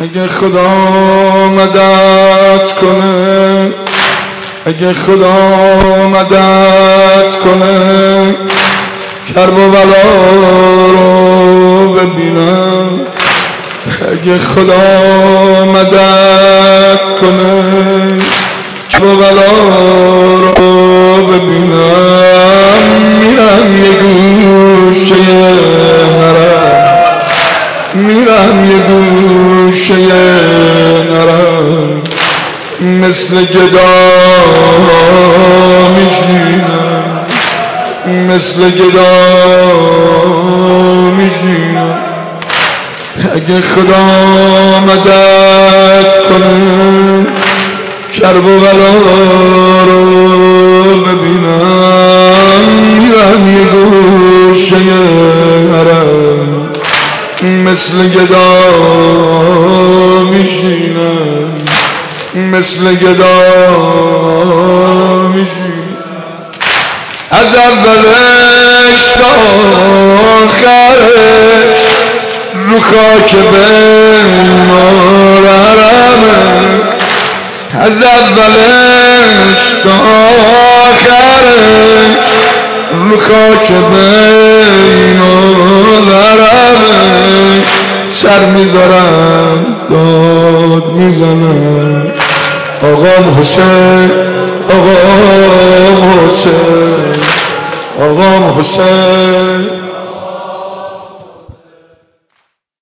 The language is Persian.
اگه خدا مدد کنه اگه خدا مدد کنه کرب و بلا رو ببینم. اگه خدا مدد کنه کرب و بلا رو ببینم. میرم یه گوشه نرم میرم یه نرم مثل گدا میشینم. مثل گدا میشینم. اگه خدا مدد کنه کرب و غلا رو ببینم. میرم یه گوشه مثل گدا میشینم مثل گدا میشینم از اولش تا رو خاک بمارمه. از اولش تا آخرش خاک بمارمه سر می‌ذارم داد می‌زنم. آقام حسین آقام حسین آقام حسین.